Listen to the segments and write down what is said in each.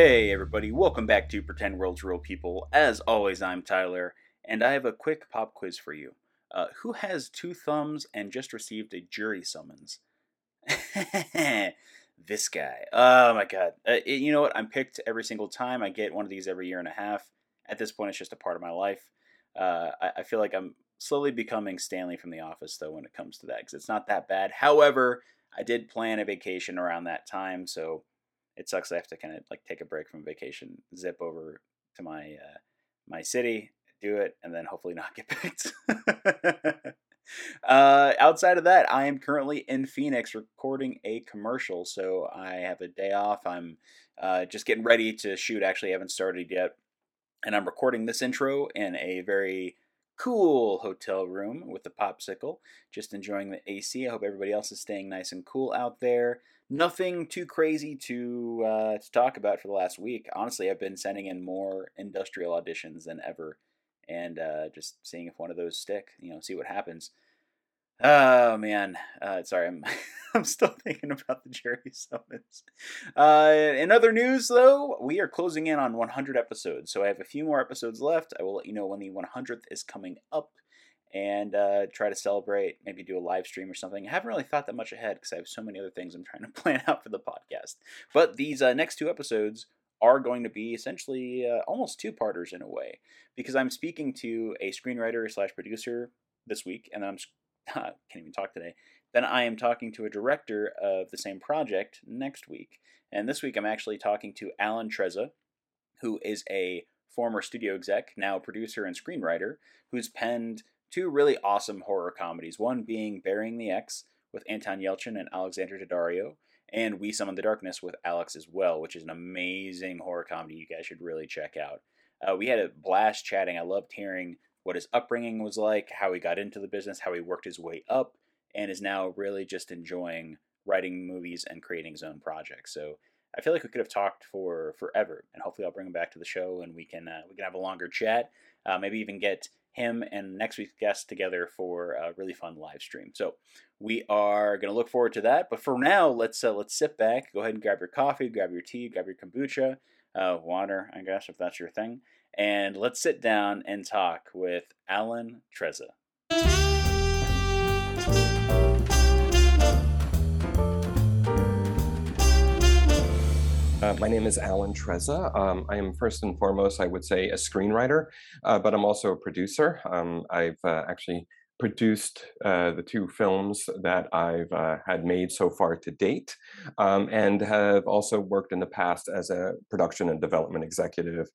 Hey, everybody, welcome back to Pretend World's Real People. As always, I'm Tyler, and I have a quick pop quiz for you. Uh, who has two thumbs and just received a jury summons? this guy. Oh my god. Uh, it, you know what? I'm picked every single time. I get one of these every year and a half. At this point, it's just a part of my life. Uh, I, I feel like I'm slowly becoming Stanley from The Office, though, when it comes to that, because it's not that bad. However, I did plan a vacation around that time, so it sucks. I have to kind of like take a break from vacation, zip over to my uh, my city, do it, and then hopefully not get picked. uh, outside of that, I am currently in Phoenix recording a commercial, so I have a day off. I'm uh, just getting ready to shoot. Actually, I haven't started yet, and I'm recording this intro in a very cool hotel room with a popsicle. Just enjoying the AC. I hope everybody else is staying nice and cool out there nothing too crazy to uh, to talk about for the last week. Honestly, I've been sending in more industrial auditions than ever, and uh, just seeing if one of those stick. You know, see what happens. Oh man, uh, sorry, I'm I'm still thinking about the Jerry summons. Uh, in other news, though, we are closing in on 100 episodes, so I have a few more episodes left. I will let you know when the 100th is coming up and uh, try to celebrate, maybe do a live stream or something. I haven't really thought that much ahead because I have so many other things I'm trying to plan out for the podcast. But these uh, next two episodes are going to be essentially uh, almost two parters in a way because I'm speaking to a screenwriter slash producer this week, and I'm can't even talk today. Then I am talking to a director of the same project next week, and this week I'm actually talking to Alan Trezza, who is a former studio exec, now producer and screenwriter, who's penned two really awesome horror comedies. One being Burying the Ex with Anton Yelchin and Alexandra Daddario, and We Summon the Darkness with Alex as well, which is an amazing horror comedy you guys should really check out. Uh, we had a blast chatting. I loved hearing what his upbringing was like, how he got into the business, how he worked his way up, and is now really just enjoying writing movies and creating his own projects. So I feel like we could have talked for forever, and hopefully I'll bring him back to the show and we can uh, we can have a longer chat. Uh, maybe even get him and next week's guest together for a really fun live stream. So we are going to look forward to that. But for now, let's uh, let's sit back, go ahead and grab your coffee, grab your tea, grab your kombucha, uh, water, I guess, if that's your thing, and let's sit down and talk with Alan Trezza. Uh, my name is Alan Trezza. Um, I am first and foremost, I would say, a screenwriter, uh, but I'm also a producer. Um, I've uh, actually produced uh, the two films that I've uh, had made so far to date, um, and have also worked in the past as a production and development executive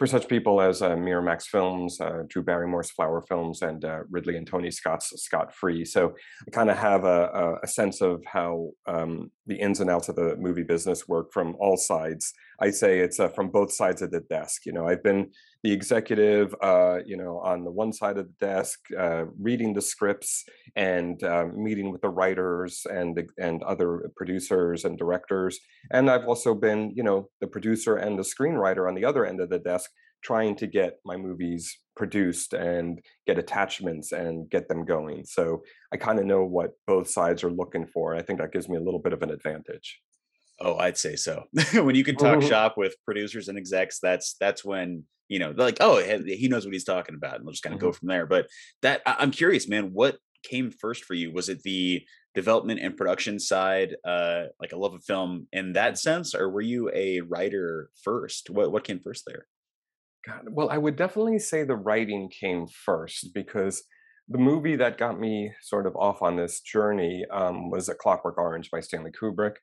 for such people as uh, Miramax Films, uh, Drew Barrymore's Flower Films, and uh, Ridley and Tony Scott's Scott Free. So I kind of have a, a, sense of how um, the ins and outs of the movie business work from all sides. I say it's uh, from both sides of the desk. You know, I've been the executive, uh, you know, on the one side of the desk, uh, reading the scripts and um, meeting with the writers and and other producers and directors. And I've also been, you know, the producer and the screenwriter on the other end of the desk, trying to get my movies produced and get attachments and get them going. So I kind of know what both sides are looking for. I think that gives me a little bit of an advantage. Oh, I'd say so. when you can talk shop with producers and execs, that's that's when you know, like, oh, he knows what he's talking about, and we'll just kind of mm-hmm. go from there. But that I'm curious, man, what came first for you? Was it the development and production side, uh, like a love of film in that sense, or were you a writer first? What what came first there? God, well, I would definitely say the writing came first because the movie that got me sort of off on this journey um, was A Clockwork Orange by Stanley Kubrick,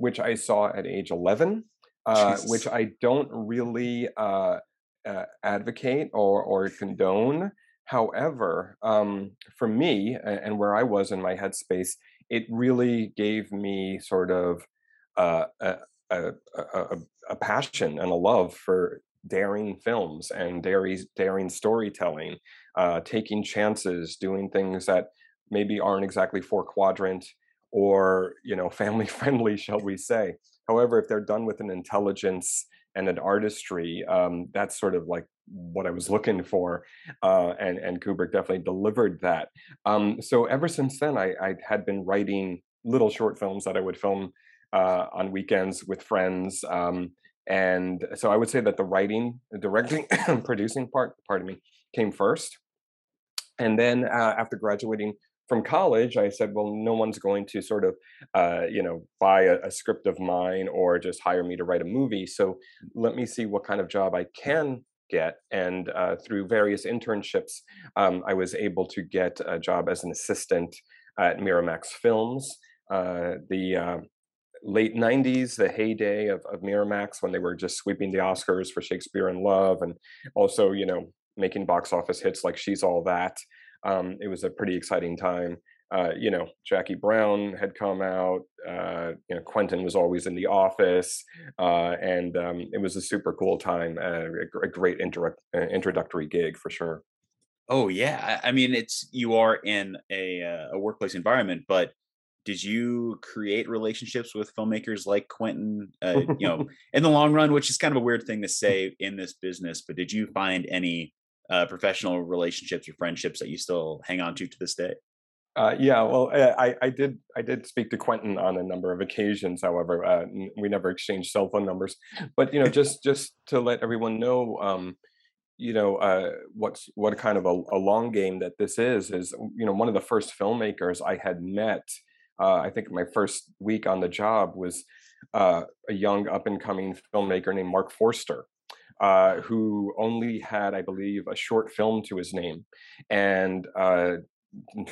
which I saw at age 11, uh, which I don't really uh, uh, advocate or or condone. However, um, for me and where I was in my headspace, it really gave me sort of uh, a, a, a, a, passion and a love for daring films and daring, daring storytelling, uh, taking chances, doing things that maybe aren't exactly four quadrant or you know family friendly, shall we say. However, if they're done with an intelligence and an artistry. Um, that's sort of like what I was looking for, uh, and and Kubrick definitely delivered that. Um, so ever since then, I, I had been writing little short films that I would film uh, on weekends with friends. Um, and so I would say that the writing, the directing, producing part, pardon me, came first. And then uh, after graduating from college, I said, well, no one's going to sort of, uh, you know, buy a, a, script of mine or just hire me to write a movie. So let me see what kind of job I can get. And uh, through various internships, um, I was able to get a job as an assistant at Miramax Films. Uh, the uh, late 90s, the heyday of, of Miramax when they were just sweeping the Oscars for Shakespeare in Love and also, you know, making box office hits like She's All That. Um, it was a pretty exciting time. Uh, you know, Jackie Brown had come out. Uh, you know, Quentin was always in the office, uh, and um, it was a super cool time. Uh, a, great intro- uh, introductory gig for sure. Oh yeah, I mean, it's you are in a uh, a workplace environment, but did you create relationships with filmmakers like Quentin? Uh, you know, in the long run, which is kind of a weird thing to say in this business, but did you find any uh, professional relationships or friendships that you still hang on to to this day? Uh, yeah, well, eh, I, I did I did speak to Quentin on a number of occasions. However, uh, we never exchanged cell phone numbers. But you know, just just to let everyone know, um, you know, uh, what's what kind of a, a, long game that this is is you know one of the first filmmakers I had met uh, I think my first week on the job was uh, a young up and coming filmmaker named Mark Forster. Uh, who only had, I believe, a short film to his name, and uh,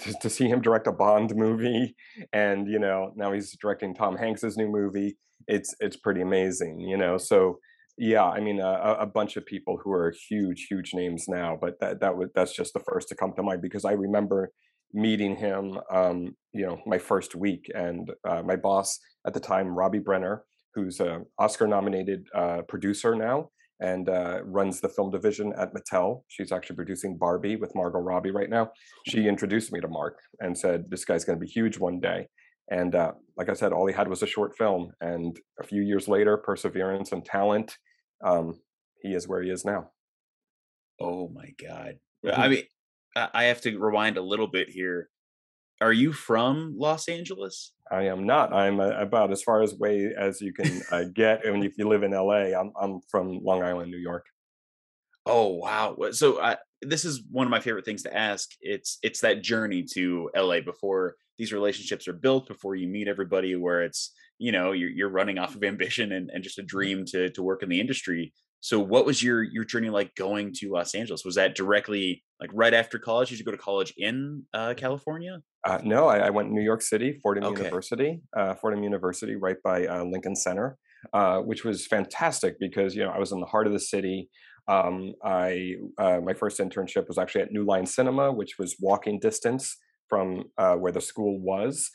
to, to, see him direct a Bond movie, and you know now he's directing Tom Hanks's new movie. It's it's pretty amazing, you know. So yeah, I mean a, a bunch of people who are huge, huge names now, but that that was that's just the first to come to mind because I remember meeting him, um, you know, my first week. And uh, my boss at the time, Robbie Brenner, who's an Oscar-nominated uh, producer now and uh, runs the film division at Mattel. She's actually producing Barbie with Margot Robbie right now. She introduced me to Mark and said, "This guy's going to be huge one day." And uh, like I said, all he had was a short film. And a few years later, perseverance and talent, um, he is where he is now. Oh my God! Mm-hmm. I mean, I have to rewind a little bit here. Are you from Los Angeles? I am not. I'm uh, about as far as away as you can uh, get. And if you live in LA, I'm I'm from Long Island, New York. Oh wow! So I, this is one of my favorite things to ask. It's it's that journey to LA before these relationships are built, before you meet everybody, where it's you know you're you're running off of ambition and, and just a dream to to work in the industry. So what was your your journey like going to Los Angeles? Was that directly like right after college? Did you go to college in uh, California? Uh, no, I, I, went New York City, Fordham okay. University, uh, Fordham University, right by uh, Lincoln Center, uh, which was fantastic because you know I was in the heart of the city. Um, I uh, my first internship was actually at New Line Cinema, which was walking distance from where the school was.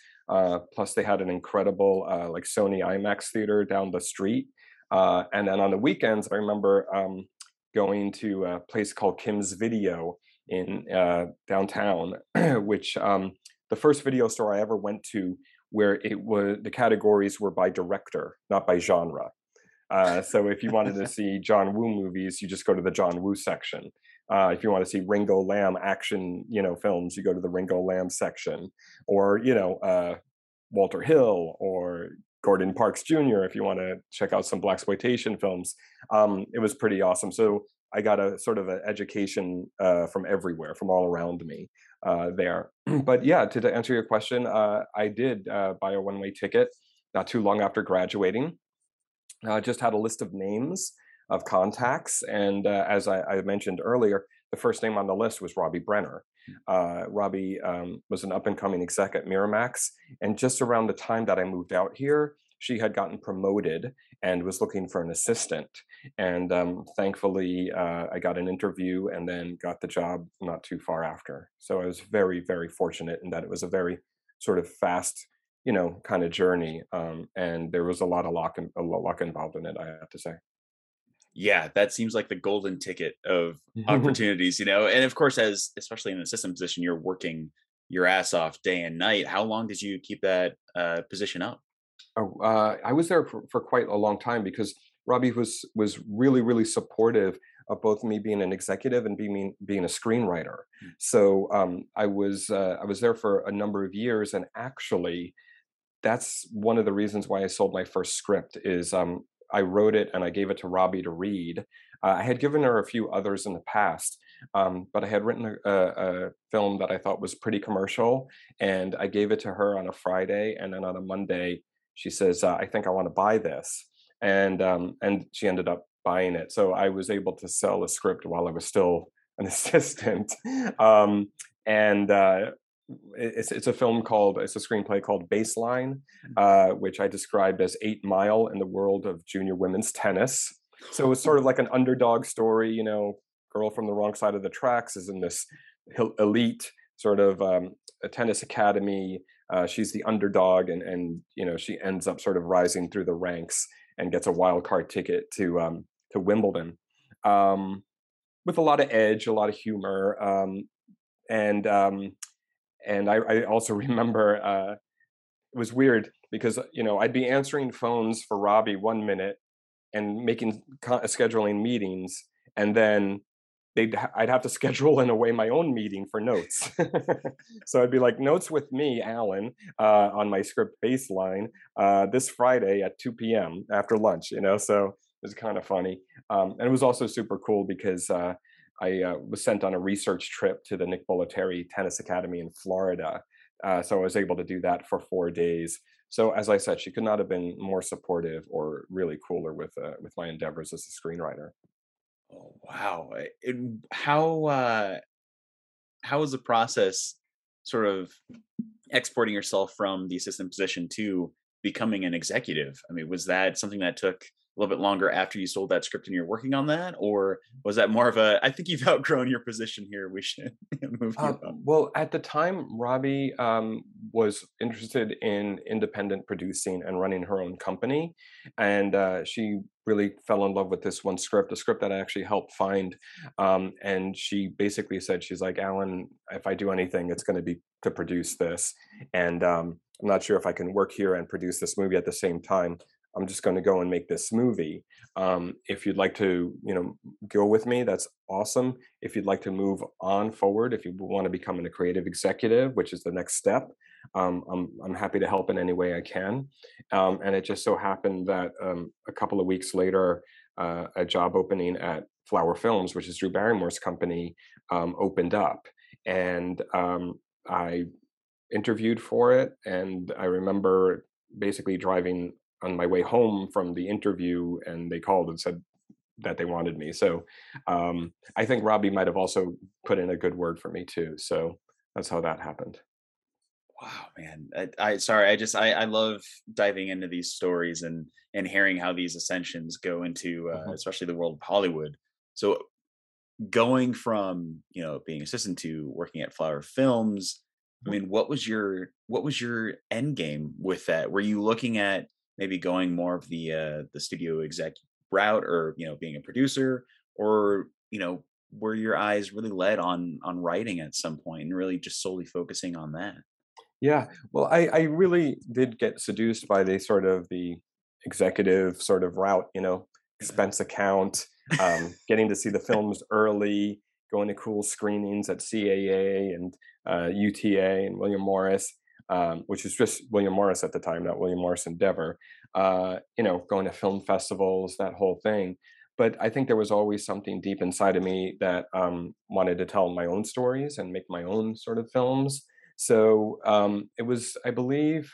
plus, they had an incredible like Sony IMAX theater down the street. Uh, and then on the weekends, I remember um, going to a place called Kim's Video in uh, downtown, which um, the first video store I ever went to, where it was the categories were by director, not by genre. Uh, so if you wanted to see John Woo movies, you just go to the John Woo section. Uh, if you want to see Ringo Lam action, you know, films, you go to the Ringo Lam section, or you know, uh, Walter Hill or Gordon Parks Jr. If you want to check out some blaxploitation films, um, it was pretty awesome. So I got a sort of an education uh, from everywhere, from all around me uh, there. but yeah, to, to, answer your question, uh, I did uh, buy a one-way ticket not too long after graduating. I just had a list of names of contacts, and uh, as I, I mentioned earlier, the first name on the list was Robbie Brenner. Uh, Robbie um, was an up and coming exec at Miramax. And just around the time that I moved out here, she had gotten promoted and was looking for an assistant. And um, thankfully, uh, I got an interview and then got the job not too far after. So I was very, very fortunate in that it was a very sort of fast, you know, kind of journey. Um, and there was a lot of luck, a lot of luck involved in it, I have to say yeah, that seems like the golden ticket of opportunities, you know. And of course, as especially in the assistant position, you're working your ass off day and night. How long did you keep that uh, position up? Oh, uh, I was there for, for, quite a long time because Robbie was was really really supportive of both me being an executive and being being a screenwriter. Mm. So um, I was uh, I was there for a number of years, and actually, that's one of the reasons why I sold my first script. Is um, I wrote it and I gave it to Robbie to read. Uh, I had given her a few others in the past, um, but I had written a, a, film that I thought was pretty commercial, and I gave it to her on a Friday, and then on a Monday, she says, uh, "I think I want to buy this," and um, and she ended up buying it. So I was able to sell a script while I was still an assistant, um, and uh, it's it's a film called it's a screenplay called Baseline, mm. uh, which I described as Eight Mile in the world of junior women's tennis. So it's sort of like an underdog story, you know, girl from the wrong side of the tracks is in this elite sort of um, a tennis academy. Uh, she's the underdog, and and you know she ends up sort of rising through the ranks and gets a wild card ticket to um, to Wimbledon, um, with a lot of edge, a lot of humor, um, and um, and I, I also remember uh, it was weird because you know I'd be answering phones for Robbie one minute and making scheduling meetings, and then they'd I'd have to schedule in a way my own meeting for notes. so I'd be like notes with me, Alan, uh, on my script baseline uh, this Friday at 2 p.m. after lunch. You know, so it was kind of funny, um, and it was also super cool because uh, I uh, was sent on a research trip to the Nick Bollettieri Tennis Academy in Florida. Uh, so I was able to do that for four days. So as I said, she could not have been more supportive or really cooler with uh, with my endeavors as a screenwriter. Oh wow! It, how uh, how was the process, sort of exporting yourself from the assistant position to becoming an executive? I mean, was that something that took a little bit longer after you sold that script and you're working on that or was that more of a i think you've outgrown your position here we should move uh, well at the time robbie um, was interested in independent producing and running her own company and uh, she really fell in love with this one script a script that i actually helped find um, and she basically said she's like alan if i do anything it's going to be to produce this and um, i'm not sure if i can work here and produce this movie at the same time I'm just going to go and make this movie. Um, if you'd like to, you know, go with me, that's awesome. If you'd like to move on forward, if you want to become a creative executive, which is the next step, um, I'm I'm happy to help in any way I can. Um, and it just so happened that um, a couple of weeks later, uh, a job opening at Flower Films, which is Drew Barrymore's company, um, opened up, and um, I interviewed for it. And I remember basically driving on my way home from the interview and they called and said that they wanted me. So um, I think Robbie might have also put in a good word for me too. So that's how that happened. Wow, man! I, I sorry, I just I, I love diving into these stories and and hearing how these ascensions go into uh, mm-hmm. especially the world of Hollywood. So going from you know being assistant to working at Flower Films, I mm-hmm. mean, what was your what was your end game with that? Were you looking at maybe going more of the uh, the studio exec route or you know being a producer or you know were your eyes really led on on writing at some point and really just solely focusing on that. Yeah. Well i i really did get seduced by the sort of the executive sort of route you know expense account um, getting to see the films early going to cool screenings at caa and uh, uta and william morris um, which is just William Morris at the time, not William Morris Endeavor. Uh, you know, going to film festivals, that whole thing. But I think there was always something deep inside of me that um, wanted to tell my own stories and make my own sort of films. So um, it was, I believe,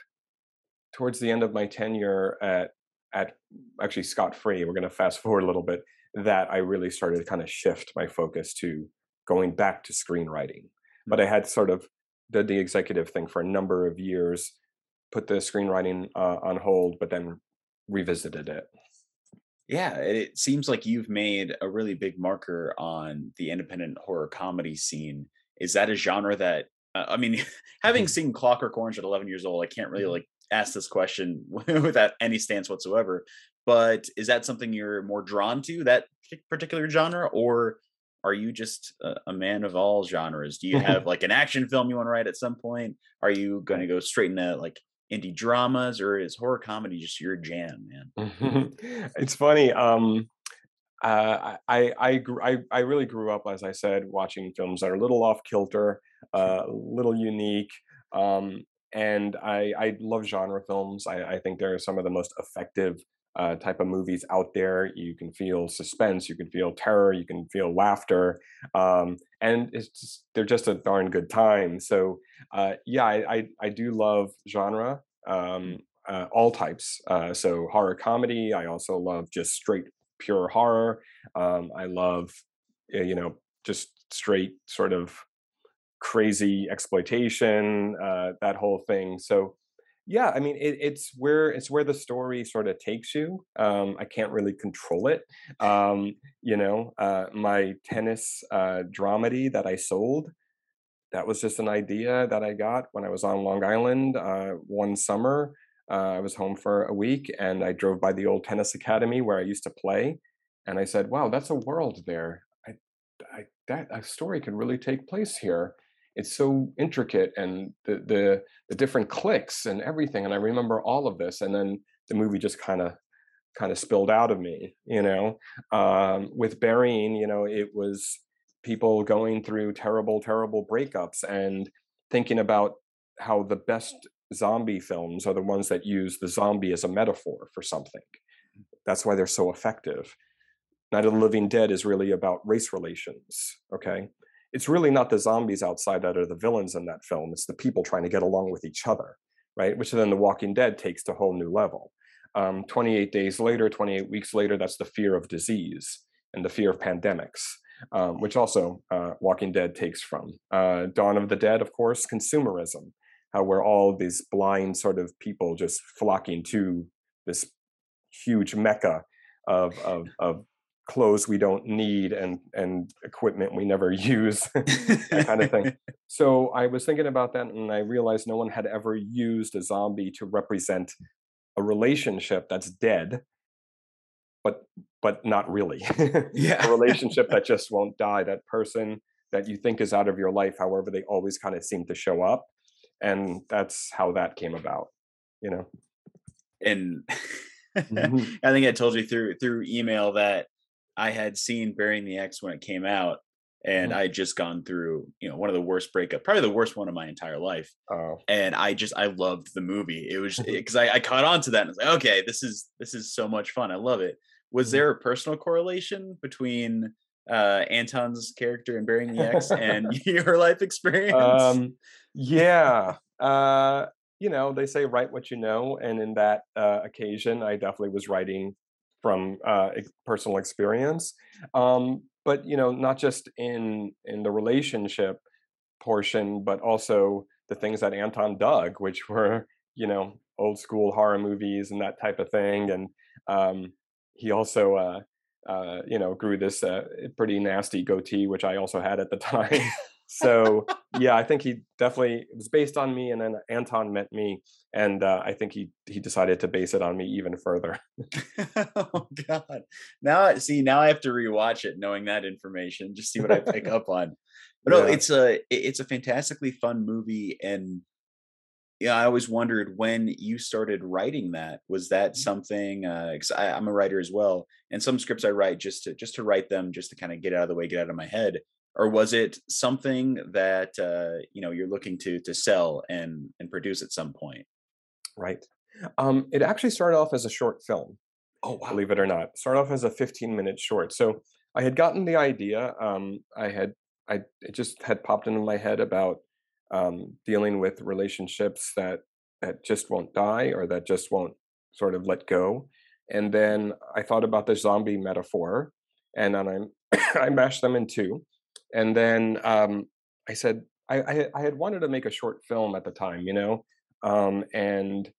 towards the end of my tenure at at actually Scott Free. We're going to fast forward a little bit. That I really started to kind of shift my focus to going back to screenwriting. But I had sort of did the executive thing for a number of years, put the screenwriting uh, on hold, but then revisited it. Yeah, it seems like you've made a really big marker on the independent horror comedy scene. Is that a genre that uh, I mean, having mm-hmm. seen Clockwork Orange at 11 years old, I can't really mm-hmm. like ask this question without any stance whatsoever. But is that something you're more drawn to that particular genre, or are you just a, a, man of all genres? Do you have like an action film you want to write at some point? Are you going to go straight into like indie dramas, or is horror comedy just your jam, man? it's funny. Um, uh, I I, I I really grew up, as I said, watching films that are a little off kilter, uh, a little unique. Um, and I, I love genre films. I, I think they're some of the most effective uh, type of movies out there. You can feel suspense, you can feel terror, you can feel laughter, um, and it's just, they're just a darn good time. So uh, yeah, I, I, I do love genre, um, uh, all types. Uh, so horror comedy. I also love just straight pure horror. Um, I love you know just straight sort of crazy exploitation, uh, that whole thing. So yeah i mean it, it's where it's where the story sort of takes you um, i can't really control it um, you know uh, my tennis uh, dramedy that i sold that was just an idea that i got when i was on long island uh, one summer uh, i was home for a week and i drove by the old tennis academy where i used to play and i said wow that's a world there. I, I, that a story could really take place here it's so intricate and the the the different clicks and everything and i remember all of this and then the movie just kind of kind of spilled out of me you know? Um, with burying you know it was people going through terrible terrible breakups and thinking about how the best zombie films are the ones that use the zombie as a metaphor for something. That's why they're so effective. Night of the living dead is really about race relations okay it's really not the zombies outside that are the villains in that film. It's the people trying to get along with each other, right? Which then The Walking Dead takes to a whole new level. Um, 28 days later, 28 weeks later, that's the fear of disease and the fear of pandemics, um, which also uh, Walking Dead takes from. Uh, Dawn of the Dead, of course, consumerism, how we're all these blind sort of people just flocking to this huge mecca of, of, of clothes we don't need and and equipment we never use that kind of thing. So i was thinking about that and i realized no one had ever used a zombie to represent a relationship that's dead but but not really. Yeah. a relationship that just won't die that person that you think is out of your life however they always kind of seem to show up and that's how that came about you know? And mm-hmm. i think i told you through through email that I had seen Burying the Ex when it came out, and mm-hmm. I had just gone through, you know, one of the worst breakup, probably the worst one of my entire life. Oh. And I just I loved the movie. It was because I, I caught on to that and I was like, okay, this is this is so much fun. I love it. Was mm-hmm. there a personal correlation between uh Anton's character in Burying the Ex and your life experience? Um, yeah. Uh you know, they say write what you know, and in that uh, occasion, I definitely was writing from uh, personal experience. Um, but you know, not just in in the relationship portion, but also the things that Anton dug, which were you know old school horror movies and that type of thing. And um, he also uh, uh, you know grew this uh, pretty nasty goatee, which I also had at the time so yeah, I think he definitely it was based on me, and then Anton met me, and uh, I think he he decided to base it on me even further. oh God! Now see, now I have to rewatch it, knowing that information, just see what I pick up on. But yeah. no, it's a it's a fantastically fun movie, and yeah, I always wondered when you started writing that. Was that mm-hmm. something? Because uh, I'm a writer as well, and some scripts I write just to just to write them, just to kind of get out of the way, get out of my head or was it something that uh, you know you're looking to to sell and and produce at some point? Right. Um, it actually started off as a short film. Oh, wow. believe it or not, started off as a 15 minute short. So I had gotten the idea. Um, I had I it just had popped into my head about um, dealing with relationships that that just won't die or that just won't sort of let go. And then I thought about the zombie metaphor, and then I I mashed them in two and then um, I said I, I, I had wanted to make a short film at the time, you know, um, and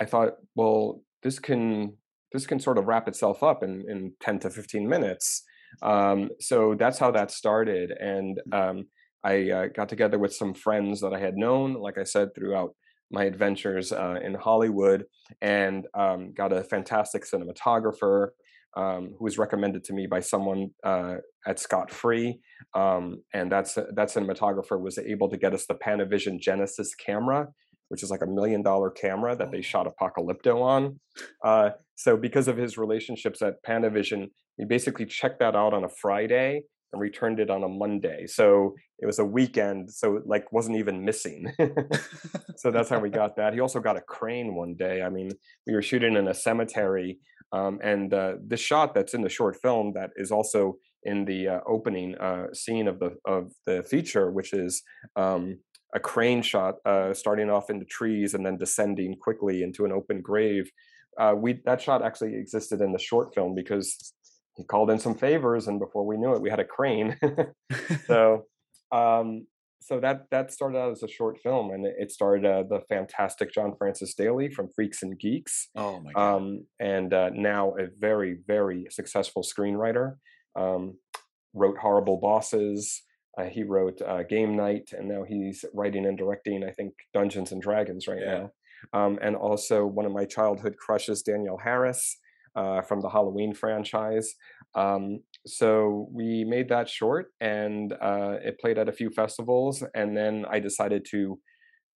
I thought, well, this can this can sort of wrap itself up in in ten to fifteen minutes. Um, so that's how that started, and mm. um, I uh, got together with some friends that I had known, like I said, throughout my adventures uh, in Hollywood, and um, got a fantastic cinematographer um, who was recommended to me by someone uh, at Scott Free, um, and that's that cinematographer was able to get us the Panavision Genesis camera, which is like a million dollar camera that they oh. shot Apocalypto on. Uh, so because of his relationships at Panavision, we basically checked that out on a Friday and returned it on a Monday. So it was a weekend, so it like wasn't even missing. so that's how we got that. He also got a crane one day. I mean, we were shooting in a cemetery Um, and uh, the shot that's in the short film that is also in the uh, opening uh, scene of the of the feature, which is um, a crane shot uh, starting off in the trees and then descending quickly into an open grave. Uh, we that shot actually existed in the short film because he called in some favors, and before we knew it, we had a crane. so um, so that that started out as a short film, and it started uh, the fantastic John Francis Daley from Freaks and Geeks. Oh my god! Um, and uh, now a very very successful screenwriter. Um, wrote Horrible Bosses. Uh, he wrote uh, Game Night, and now he's writing and directing. I think Dungeons and Dragons right yeah. now. Um, and also one of my childhood crushes, Danielle Harris uh, from the Halloween franchise. Um, so we made that short and uh, it played at a few festivals. And then I decided to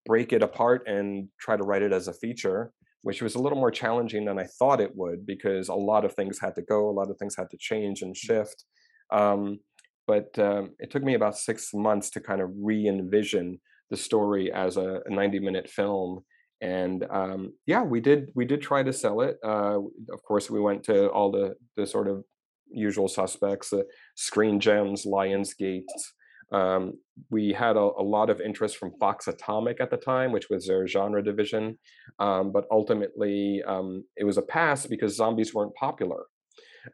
break it apart and try to write it as a feature, which was a little more challenging than I thought it would because a lot of things had to go, a lot of things had to change and mm. shift. Um, but um, it took me about six months to kind of re envision the story as a, a 90 minute film and um, yeah we did we did try to sell it uh, of course we went to all the the sort of usual suspects, uh, Screen Gems, Lionsgate. Um, we had a, a, lot of interest from Fox Atomic at the time, which was their genre division, um, but ultimately um, it was a pass because zombies weren't popular.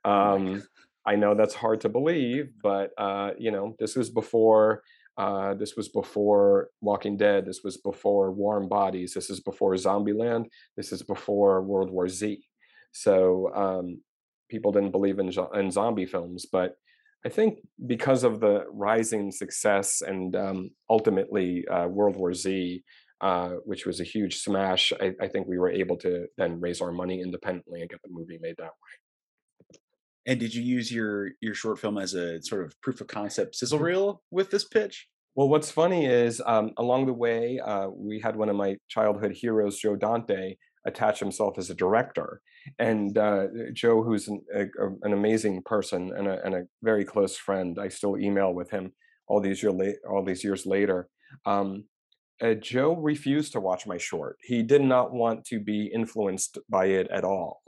Um, I know that's hard to believe, but uh, you know this was before. Uh, this was before Walking Dead. This was before Warm Bodies. This is before Zombieland. This is before World War Z. So um, people didn't believe in, in zombie films, but I think because of the rising success and um, ultimately uh, World War Z, uh, which was a huge smash, I, I, think we were able to then raise our money independently and get the movie made that way. And did you use your your short film as a sort of proof of concept sizzle mm-hmm. reel with this pitch? Well, what's funny is um, along the way, uh, we had one of my childhood heroes, Joe Dante, attach himself as a director. And uh, Joe, who's an, a, an amazing person and a, and a, very close friend, I still email with him all these year la- all these years later. Um, uh, Joe refused to watch my short. He did not want to be influenced by it at all,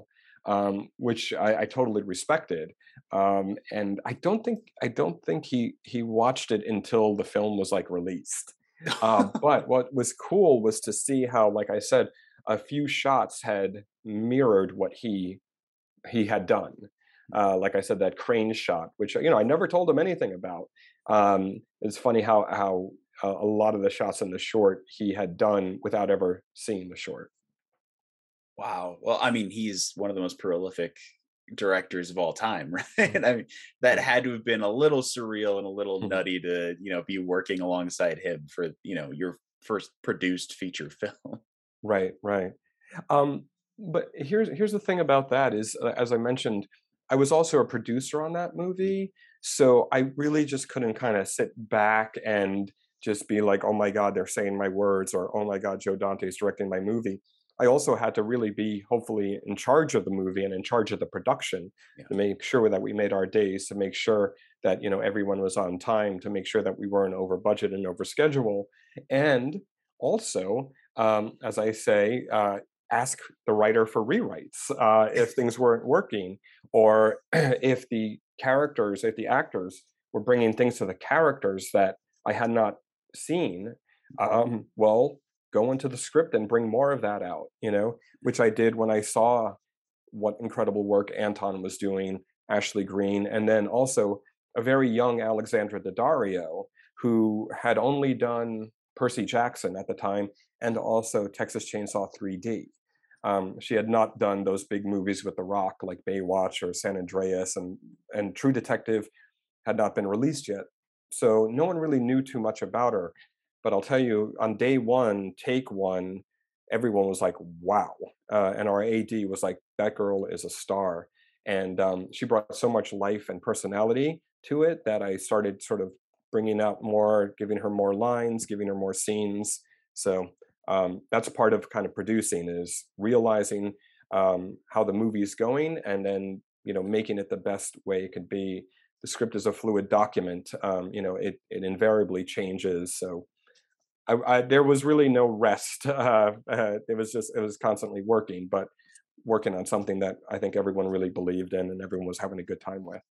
um, which I, I, totally respected. Um, and I don't think I don't think he he watched it until the film was like released. uh, but what was cool was to see how, like I said, a few shots had mirrored what he he had done. Uh, like I said, that crane shot, which you know I never told him anything about. Um, it's funny how how uh, a lot of the shots in the short he had done without ever seeing the short. Wow. Well, I mean, he's one of the most prolific directors of all time, right? Mm-hmm. I mean, that had to have been a little surreal and a little nutty to, you know, be working alongside him for, you know, your first produced feature film. Right, right. Um, but here's here's the thing about that is, uh, as I mentioned, I was also a producer on that movie, so I really just couldn't kind of sit back and just be like, "Oh my God, they're saying my words," or "Oh my God, Joe Dante's directing my movie." I also had to really be hopefully in charge of the movie and in charge of the production yeah. to make sure that we made our days, to make sure that you know everyone was on time, to make sure that we weren't over budget and over schedule, and also um, as I say, uh, ask the writer for rewrites uh, if things weren't working, or if the characters, if the actors were bringing things to the characters that I had not seen. Um, well, go into the script and bring more of that out, you know, which I did when I saw what incredible work Anton was doing, Ashley Greene, and then also a very young Alexandra Daddario, who had only done Percy Jackson at the time and also Texas Chainsaw 3D. Um, she had not done those big movies with The Rock like Baywatch or San Andreas, and and True Detective had not been released yet, so no one really knew too much about her. But I'll tell you, on day one, take one, everyone was like, "Wow!" Uh, and our AD was like, "That girl is a star," and um, she brought so much life and personality to it that I started sort of bringing out more, giving her more lines, giving her more scenes. So um, that's part of kind of producing is realizing um, how the movie is going and then you know making it the best way it could be the script is a fluid document um, you know it, it invariably changes so I, I, there was really no rest uh, uh, it was just it was constantly working but working on something that I think everyone really believed in and everyone was having a good time with.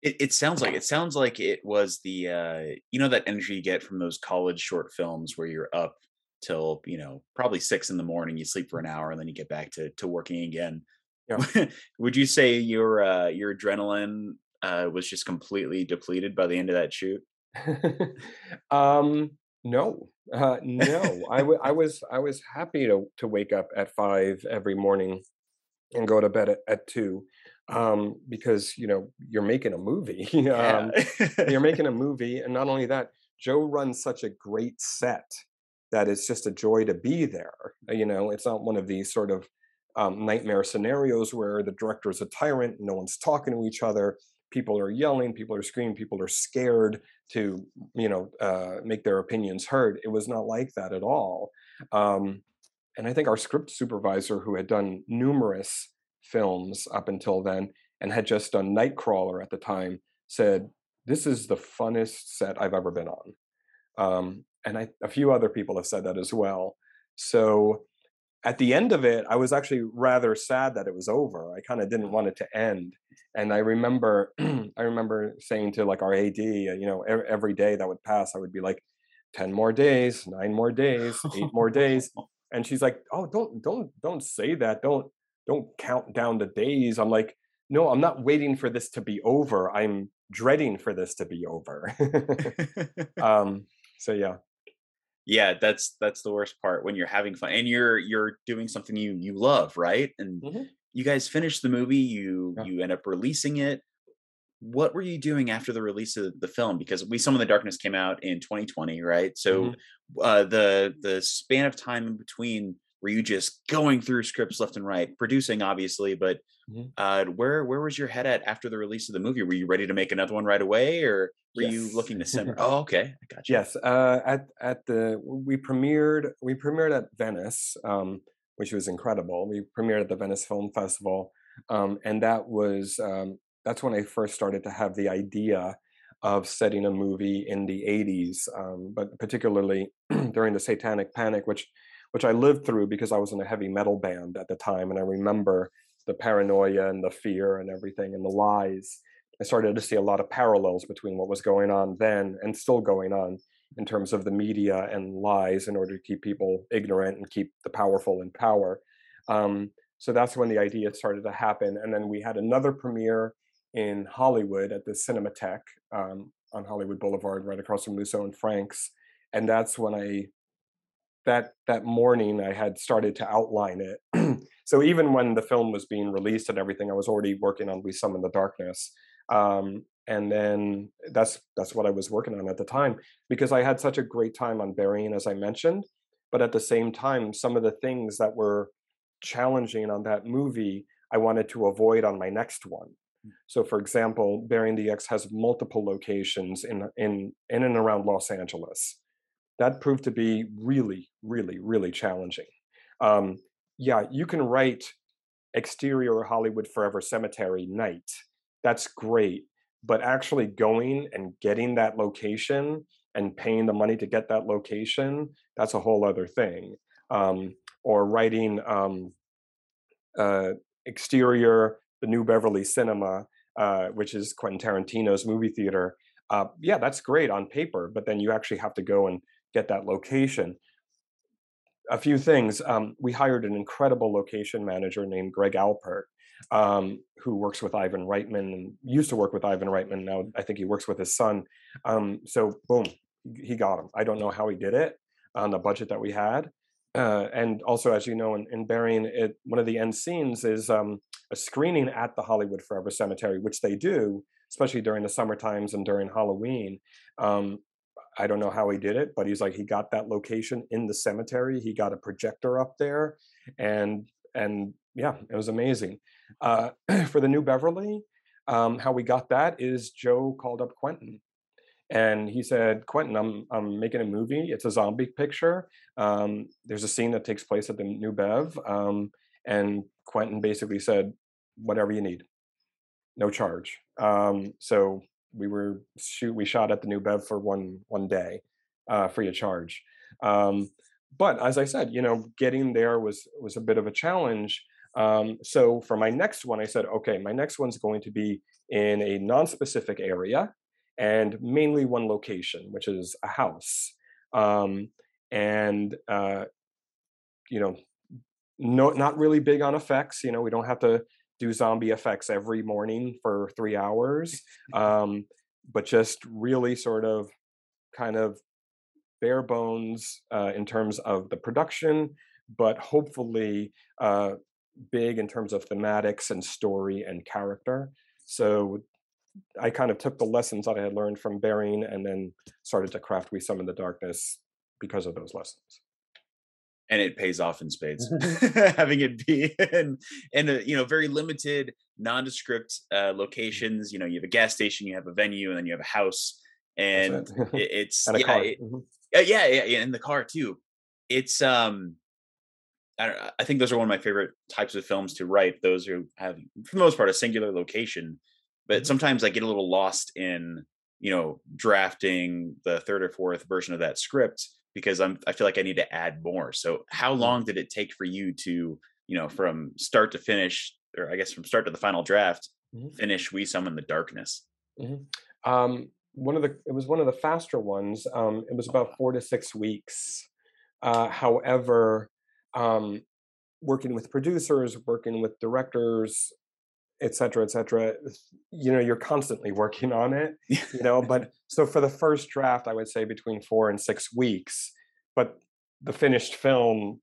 It, it sounds like it sounds like it was the uh, you know that energy you get from those college short films where you're up till you know probably six in the morning, you sleep for an hour, and then you get back to to working again. Yeah. Would you say your uh, your adrenaline uh, was just completely depleted by the end of that shoot? um, no, uh, no. I, w- I was I was happy to to wake up at five every morning and go to bed at, at two um, because you know you're making a movie. um, you're making a movie, and not only that, Joe runs such a great set that it's just a joy to be there. You know, it's not one of these sort of um, nightmare scenarios where the director is a tyrant, no one's talking to each other, people are yelling, people are screaming, people are scared to, you know, uh, make their opinions heard. It was not like that at all. Um, and I think our script supervisor, who had done numerous films up until then and had just done Nightcrawler at the time, said, "This is the funnest set I've ever been on." Um, and I, a few other people have said that as well. So at the end of it, I was actually rather sad that it was over. I kind of didn't want it to end. And I remember, I remember saying to like our AD, uh, you know, every day that would pass, I would be like, 10 more days, nine more days, eight more days. And she's like, oh, don't, don't, don't say that. Don't, don't count down the days. I'm like, no, I'm not waiting for this to be over. I'm dreading for this to be over. um, so yeah yeah that's that's the worst part when you're having fun and you're you're doing something you you love right and mm-hmm. you guys finish the movie you yeah. you end up releasing it what were you doing after the release of the film because We Summon the Darkness came out in 2020 right so mm-hmm. uh the the span of time in between were you just going through scripts left and right producing obviously but mm-hmm. uh where where was your head at after the release of the movie were you ready to make another one right away or were yes. you looking to simmer? oh, okay, I got you. Yes, uh, at at the we premiered we premiered at Venice, um, which was incredible. We premiered at the Venice Film Festival, um, and that was um, that's when I first started to have the idea of setting a movie in the 80s, um, but particularly during the Satanic Panic, which which I lived through because I was in a heavy metal band at the time, and I remember the paranoia and the fear and everything and the lies I started to see a lot of parallels between what was going on then and still going on in terms of the media and lies in order to keep people ignorant and keep the powerful in power. Um, so that's when the idea started to happen. And then we had another premiere in Hollywood at the Cinematheque um, on Hollywood Boulevard, right across from Musso and Frank's. And that's when I that that morning I had started to outline it. so even when the film was being released and everything, I was already working on We Summon the Darkness. Um, and then that's that's what I was working on at the time because I had such a great time on burying, as I mentioned. But at the same time, some of the things that were challenging on that movie, I wanted to avoid on my next one. Hmm. So, for example, Burying the Ex has multiple locations in in in and around Los Angeles. That proved to be really, really, really challenging. Um, yeah, you can write exterior Hollywood Forever Cemetery night that's great. But actually going and getting that location and paying the money to get that location, that's a whole other thing. Um, or writing um, uh, exterior, the New Beverly Cinema, uh, which is Quentin Tarantino's movie theater. Uh, yeah, that's great on paper, but then you actually have to go and get that location. A few things. Um, we hired an incredible location manager named Greg Alpert, um, who works with Ivan Reitman and used to work with Ivan Reitman. Now I think he works with his son. Um, so boom, he got him. I don't know how he did it on the budget that we had. Uh, and also, as you know, in, in Burying it, one of the end scenes is um, a screening at the Hollywood Forever Cemetery, which they do, especially during the summer times and during Halloween. Um, I don't know how he did it, but he's like he got that location in the cemetery. He got a projector up there, and and yeah, it was amazing. Uh, for the New Beverly, um, how we got that is Joe called up Quentin, and he said, "Quentin, I'm I'm making a movie. It's a zombie picture. Um, there's a scene that takes place at the New Bev, um, and Quentin basically said, whatever you need, no charge. Um, so we were shoot we shot at the New Bev for one one day, uh, free of charge." Um, but as I said, you know, getting there was was a bit of a challenge Um, so for my next one, I said, okay, my next one's going to be in a non-specific area and mainly one location, which is a house. Um, and uh, you know, no, not really big on effects. You know, we don't have to do zombie effects every morning for three hours, um, but just really sort of kind of bare bones uh, in terms of the production, but hopefully uh, big in terms of thematics and story and character. So I kind of took the lessons that I had learned from Burying and then started to craft We Summon the Darkness because of those lessons and it pays off in spades having it be in, in a you know very limited nondescript uh, locations you know you have a gas station you have a venue and then you have a house and it. it's and yeah, it, mm-hmm. yeah, yeah yeah in the car too it's um I, I think those are one of my favorite types of films to write those who have for the most part a singular location but mm-hmm. sometimes i get a little lost in you know drafting the third or fourth version of that script because I'm I feel like I need to add more. So how mm-hmm. long did it take for you to, you know, from start to finish, or I guess from start to the final draft, mm-hmm. finish We Summon the Darkness? Mm-hmm. Um, one of the it was one of the faster ones. Um, it was about four to six weeks. Uh, however, um, working with producers, working with directors, et cetera, et cetera, you know, you're constantly working on it, you know, but so for the first draft, I would say between four and six weeks, but the finished film,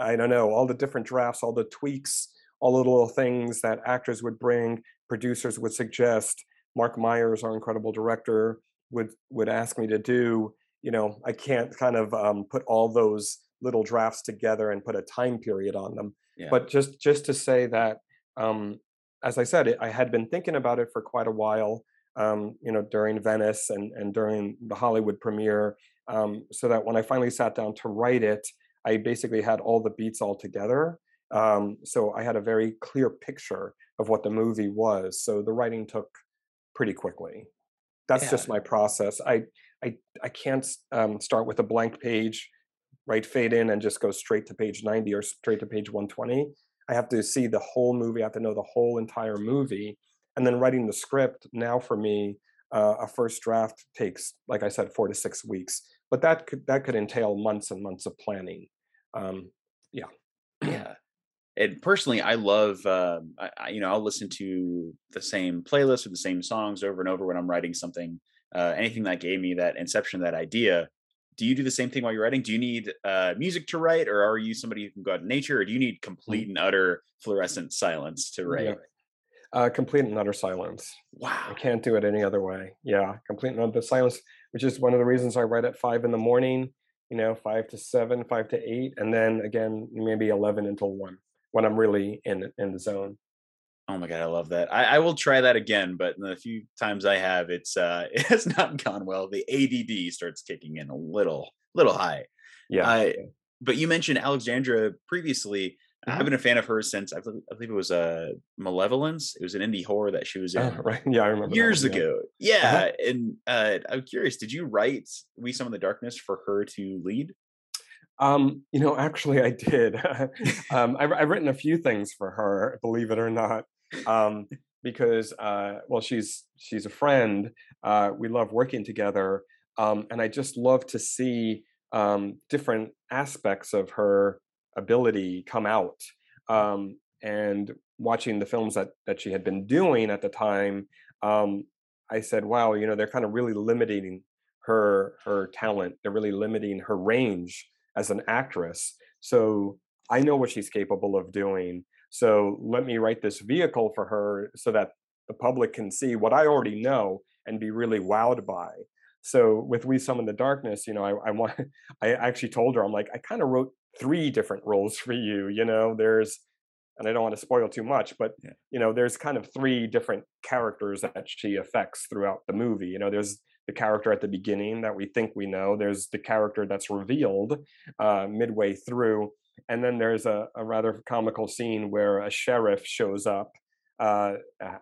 I don't know, all the different drafts, all the tweaks, all the little things that actors would bring, producers would suggest, Marc Meyers, our incredible director, would would ask me to do. You know, I can't kind of um, put all those little drafts together and put a time period on them. Yeah. But just just to say that um, as I said, it, I had been thinking about it for quite a while. Um, you know, during Venice and and during the Hollywood premiere, um, so that when I finally sat down to write it, I basically had all the beats all together. Um, so I had a very clear picture of what the movie was. So the writing took pretty quickly. That's yeah. just my process. I I I can't um, start with a blank page, right? fade in, and just go straight to page ninety or straight to page one twenty. I have to see the whole movie. I have to know the whole entire movie. And then writing the script now for me, uh, a first draft takes, like I said, four to six weeks. But that could that could entail months and months of planning. Um, yeah. Yeah. And personally, I love, uh, I, you know, I'll listen to the same playlist or the same songs over and over when I'm writing something. Uh, anything that gave me that inception, that idea, do you do the same thing while you're writing? Do you need uh, music to write, or are you somebody who can go out in nature, or do you need mm-hmm. complete and utter fluorescent silence to write? Yeah. Uh, complete and utter silence. Wow. I can't do it any other way. Yeah, complete and utter silence, which is one of the reasons I write at five in the morning, you know, five to seven, five to eight, and then again, maybe 11 until one when I'm really in, in the zone. Oh my god, I love that. I, I, will try that again, but the few times I have, it's uh, it has not gone well. The ADD starts kicking in a little, little high. Yeah. I, but you mentioned Alexandra previously. Mm-hmm. I've been a fan of hers since I believe, I believe it was uh, Malevolence. It was an indie horror that she was in. Oh, right. Yeah, I remember years one, ago. Yeah, yeah. Uh-huh. and uh, I'm curious. Did you write "We Summon the Darkness" for her to lead? Um, you know, actually, I did. um, I've, I've, written a few things for her, believe it or not um, because uh, well, she's she's a friend. Uh, we love working together, um, and I just love to see um, different aspects of her ability come out. Um, and watching the films that that she had been doing at the time, um, I said, "Wow, you know, they're kind of really limiting her her talent. They're really limiting her range as an actress." So I know what she's capable of doing. So let me write this vehicle for her so that the public can see what I already know and be really wowed by. So with We Summon the Darkness, you know, I, I want I actually told her, I'm like, I kind of wrote three different roles for you. You know, there's and I don't want to spoil too much, but yeah. you know, there's kind of three different characters that she affects throughout the movie. You know, there's the character at the beginning that we think we know. There's the character that's revealed uh, midway through, and then there's a, a rather comical scene where a sheriff shows up uh,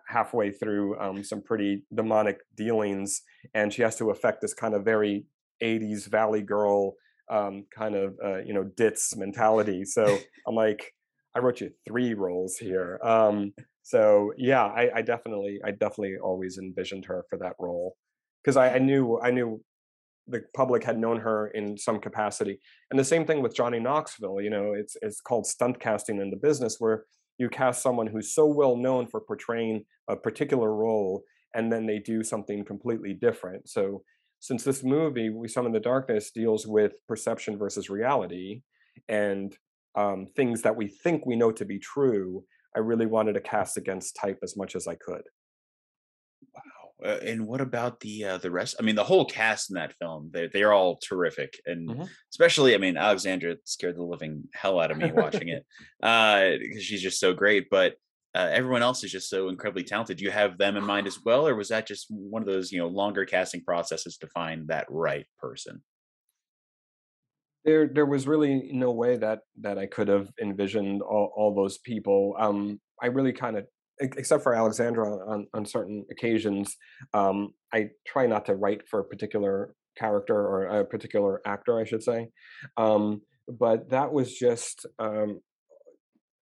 halfway through um, some pretty demonic dealings, and she has to affect this kind of very 80s Valley Girl um, kind of uh, you know ditz mentality. So I'm like, I wrote you three roles here. Um, so yeah, I, I definitely, I definitely always envisioned her for that role because I, I knew, I knew the public had known her in some capacity. And the same thing with Johnny Knoxville. You know, it's it's called stunt casting in the business, where you cast someone who's so well known for portraying a particular role, and then they do something completely different. So since this movie, We Summon the Darkness, deals with perception versus reality, and um, things that we think we know to be true, I really wanted to cast against type as much as I could. Uh, and what about the uh, the rest? I mean, the whole cast in that film, they they're all terrific, and mm-hmm. especially, I mean, Alexandra scared the living hell out of me watching it because uh, she's just so great. But uh, everyone else is just so incredibly talented. Do you have them in mind as well, or was that just one of those you know longer casting processes to find that right person? there there was really no way that that I could have envisioned all, all those people. Um, I really kind of, except for Alexandra on, on certain occasions, um, I try not to write for a particular character or a particular actor, I should say. Um, but that was just um,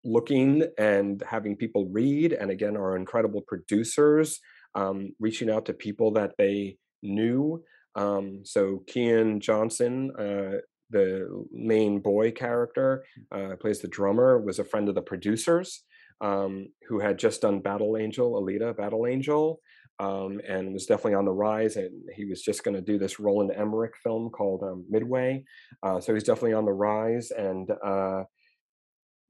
looking and having people read, and again, our incredible producers um, reaching out to people that they knew. Um, so Keean Johnson uh, the main boy character, uh, plays the drummer, was a friend of the producers um, who had just done Battle Angel, Alita Battle Angel, um, and was definitely on the rise. And he was just going to do this Roland Emmerich film called um, Midway. Uh, so he's definitely on the rise. And uh,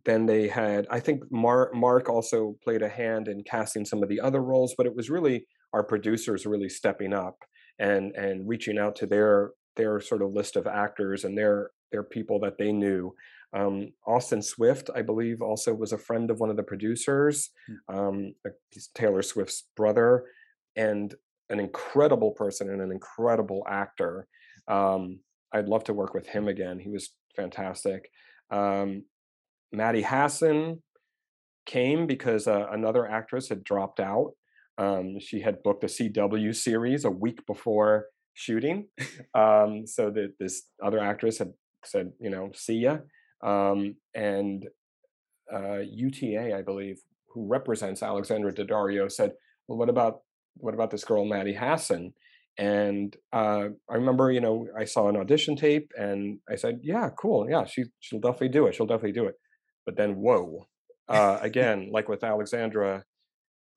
then they had, I think Marc, Marc also played a hand in casting some of the other roles, but it was really our producers really stepping up and and reaching out to their their sort of list of actors and their their people that they knew. Um, Austin Swift, I believe, also was a friend of one of the producers. Hmm. Um, Taylor Swift's brother, and an incredible person and an incredible actor. Um, I'd love to work with him again. He was fantastic. Um, Maddie Hasson came because uh, another actress had dropped out. Um, she had booked a CW series a week before shooting. Um, so that this other actress had said, you know, see ya. Um, and uh, UTA, I believe, who represents Alexandra Daddario, said, well, what about what about this girl Maddie Hasson? And uh, I remember, you know, I saw an audition tape, and I said, yeah, cool, yeah, she she'll definitely do it. She'll definitely do it. But then, whoa, uh, again, like with Alexandra,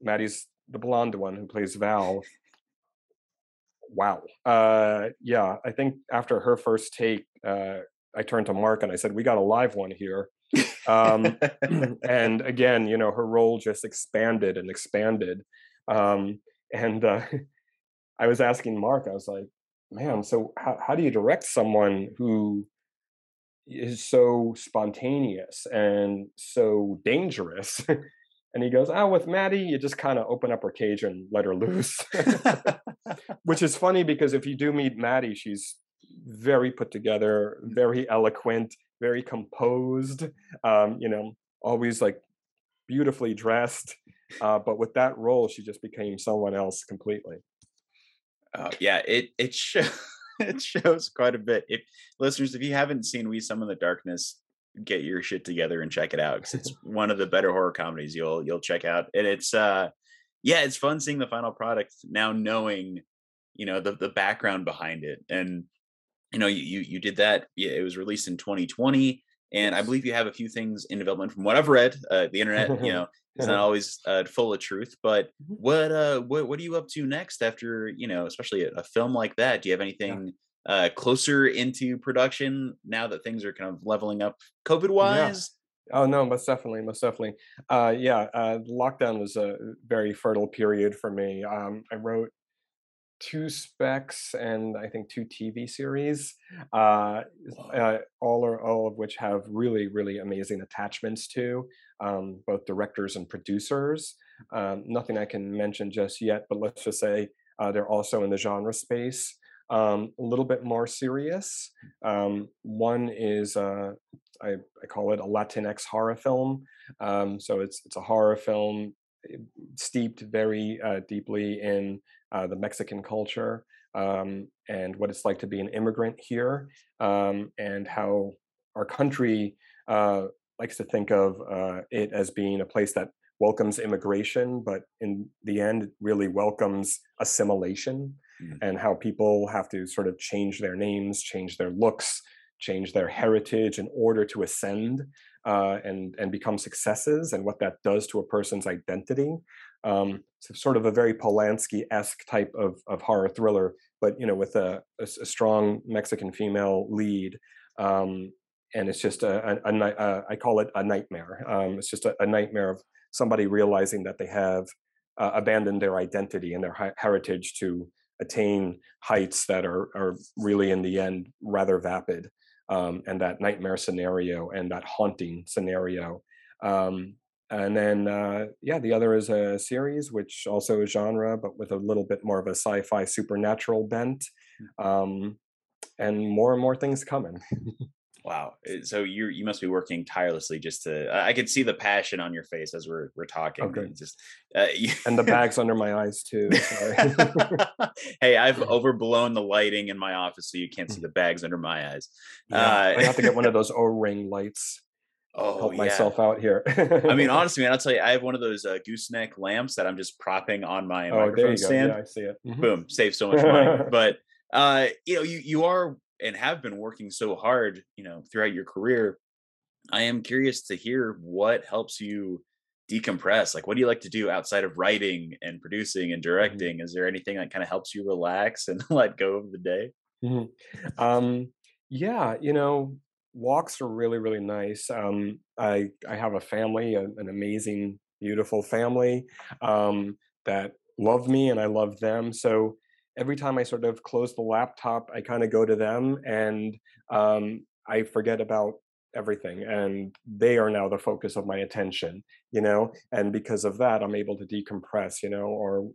Maddie's the blonde one who plays Val wow. Uh, yeah, I think after her first take, uh, I turned to Marc and I said, "We got a live one here." Um, and again, you know, her role just expanded and expanded. Um, and uh, I was asking Marc, I was like, "Man, so how, how do you direct someone who is so spontaneous and so dangerous?" And he goes, "Oh, with Maddie, you just kind of open up her cage and let her loose." Which is funny because if you do meet Maddie, she's very put together, very eloquent, very composed. Um, you know, always like beautifully dressed. Uh, but with that role, she just became someone else completely. Uh, yeah, it it shows it shows quite a bit. If listeners, if you haven't seen We Summon the Darkness, get your shit together and check it out because it's one of the better horror comedies you'll you'll check out and it's uh yeah it's fun seeing the final product now knowing you know the the background behind it and you know you you did that yeah, it was released in 2020 and i believe you have a few things in development from what i've read uh, the internet you know it's not always uh, full of truth but mm-hmm. what uh what what are you up to next after you know especially a, a film like that do you have anything uh, closer into production now that things are kind of leveling up COVID wise? Yeah. Oh no, most definitely, most definitely. Uh, yeah, uh, lockdown was a very fertile period for me. Um, I wrote two specs and I think two TV series, uh, uh, all are all of which have really, really amazing attachments to um, both directors and producers. Um, nothing I can mention just yet, but let's just say uh, they're also in the genre space um, a little bit more serious. Um, one is uh, I, I, call it a Latinx horror film. Um, so it's it's a horror film eh, steeped very uh, deeply in uh, the Mexican culture um, and what it's like to be an immigrant here, um, and how our country uh, likes to think of uh, it as being a place that welcomes immigration, but in the end, it really welcomes assimilation mm. and how people have to sort of change their names, change their looks, change their heritage in order to ascend uh, and and become successes, and what that does to a person's identity. Um, sort of a very Polanski-esque type of of horror thriller, but you know, with a, a, a strong Mexican female lead. Um, and it's just a, a, a, a I call it a nightmare. Um, it's just a, a, nightmare of somebody realizing that they have uh, abandoned their identity and their hi- heritage to attain heights that are, are really in the end rather vapid um, and that nightmare scenario and that haunting scenario um, and then uh, yeah the other is a series which also is genre but with a little bit more of a sci-fi supernatural bent hmm. um, and more and more things coming Wow. Eh, so you you must be working tirelessly just to. I can see the passion on your face as we're we're talking. Okay. Just uh, and the bags under my eyes too. hey, I've overblown the lighting in my office, so you can't see mm. the bags under my eyes. Yeah, uh, I have to get one of those O-ring lights. Oh, help yeah. myself out here. I mean, honestly, man, I'll tell you, I have one of those uh, gooseneck lamps that I'm just propping on my oh, microphone stand. Yeah, I see it. Mm-hmm. Boom, save so much money. but uh, you know, you you are and have been working so hard, you know, throughout your career, I am curious to hear what helps you decompress. Like, what do you like to do outside of writing and producing and mm-hmm. directing? Mm-hmm. Is there anything that kind of helps you relax and let go of the day? Mm-hmm. Um, yeah, you know, walks are really, really nice. Um, I I have a family, a, an amazing, beautiful family um, that love me, and I love them. So every time I sort of close the laptop, I kind of go to them and um, I forget about everything and they are now the focus of my attention you know and because of that i'm able to decompress you know or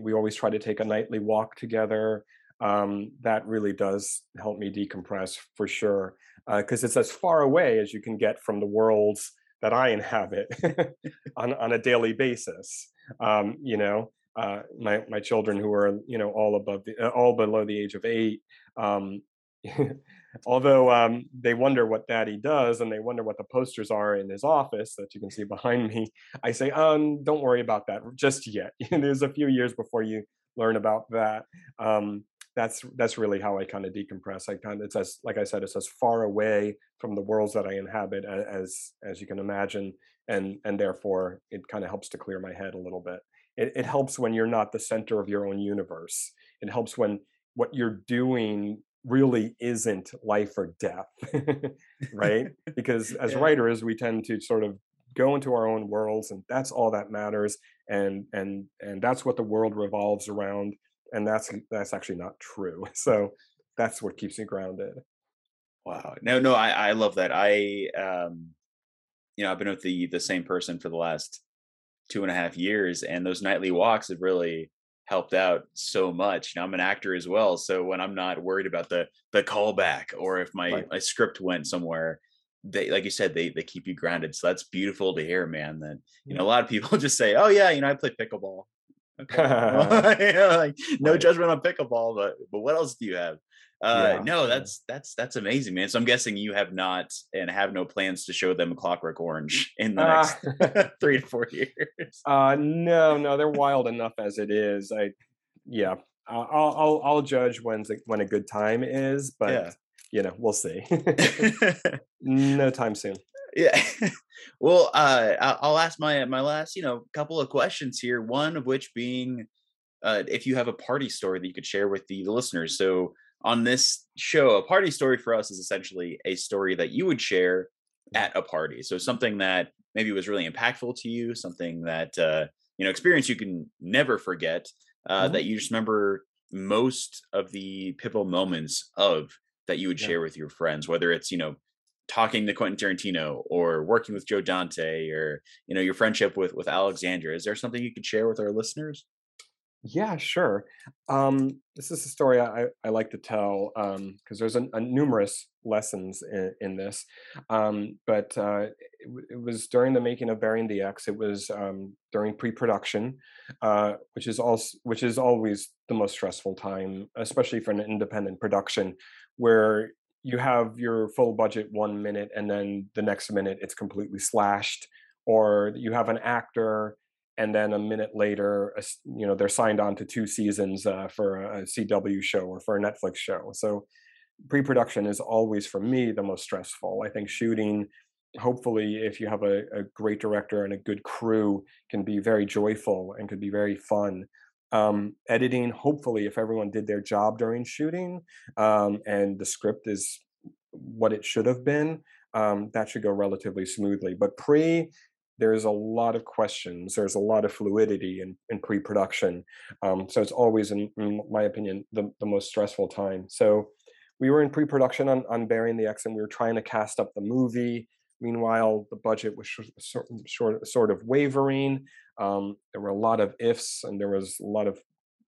we always try to take a nightly walk together um, that really does help me decompress for sure because uh, it's as far away as you can get from the worlds that i inhabit on, on a daily basis. Um, you know uh, my my children who are you know all above the uh, all below the age of eight um, although um, they wonder what daddy does and they wonder what the posters are in his office that you can see behind me i say um, don't worry about that just yet. There's a few years before you learn about that. Um, that's that's really how i kind of decompress. I kind of it's as like i said it's as far away from the worlds that i inhabit as as you can imagine and and therefore it kind of helps to clear my head a little bit. It, it helps when you're not the center of your own universe. It helps when what you're doing really isn't life or death right? Because as yeah. writers we tend to sort of go into our own worlds and that's all that matters and and and that's what the world revolves around and that's that's actually not true so that's what keeps me grounded wow no no i i love that i um you know i've been with the the same person for the last two and a half years and those nightly walks have really helped out so much. Now I'm an actor as well, so when I'm not worried about the the callback or if my right. my script went somewhere, they like you said they they keep you grounded. So that's beautiful to hear, man. That you know a lot of people just say, "Oh yeah, you know I play pickleball." Okay, like no right. judgment on pickleball, but but what else do you have? Uh, yeah. No, that's that's that's amazing, man. So I'm guessing you have not and have no plans to show them Clockwork Orange in the uh, next three to four years. Uh, no, no, they're wild enough as it is. I, yeah, I'll I'll, I'll judge when's when a good time is, but yeah. you know, we'll see. no time soon. Yeah. well, uh, I'll ask my my last, you know, couple of questions here. One of which being, uh, if you have a party story that you could share with the, the listeners. So on this show, a party story for us is essentially a story that you would share at a party. So something that maybe was really impactful to you, something that uh, you know, experience you can never forget, uh, mm-hmm. that you just remember most of the pivotal moments of that you would yeah. share with your friends, whether it's you know talking to Quentin Tarantino or working with Joe Dante or you know your friendship with with Alexandra. Is there something you could share with our listeners? Yeah, sure. Um, this is a story I, I like to tell because um, there's a, a numerous lessons in, in this. Um, but uh, it, it, was during the making of Burying the Ex. It was um, during pre-production, uh, which is also which is always the most stressful time, especially for an independent production, where you have your full budget one minute and then the next minute it's completely slashed or you have an actor and then a minute later you know they're signed on to two seasons uh, for a cw show or for a netflix show. So pre-production is always for me the most stressful. I think shooting hopefully if you have a, a great director and a good crew can be very joyful and could be very fun um, editing hopefully if everyone did their job during shooting um, and the script is what it should have been um, that should go relatively smoothly. But pre there's a lot of questions there's a lot of fluidity in, in pre-production um, so it's always in, in my opinion the, the most stressful time. So we were in pre-production on, on Burying the Ex and we were trying to cast up the movie meanwhile the budget was sort, sort, sort of wavering um, there were a lot of ifs and there was a lot of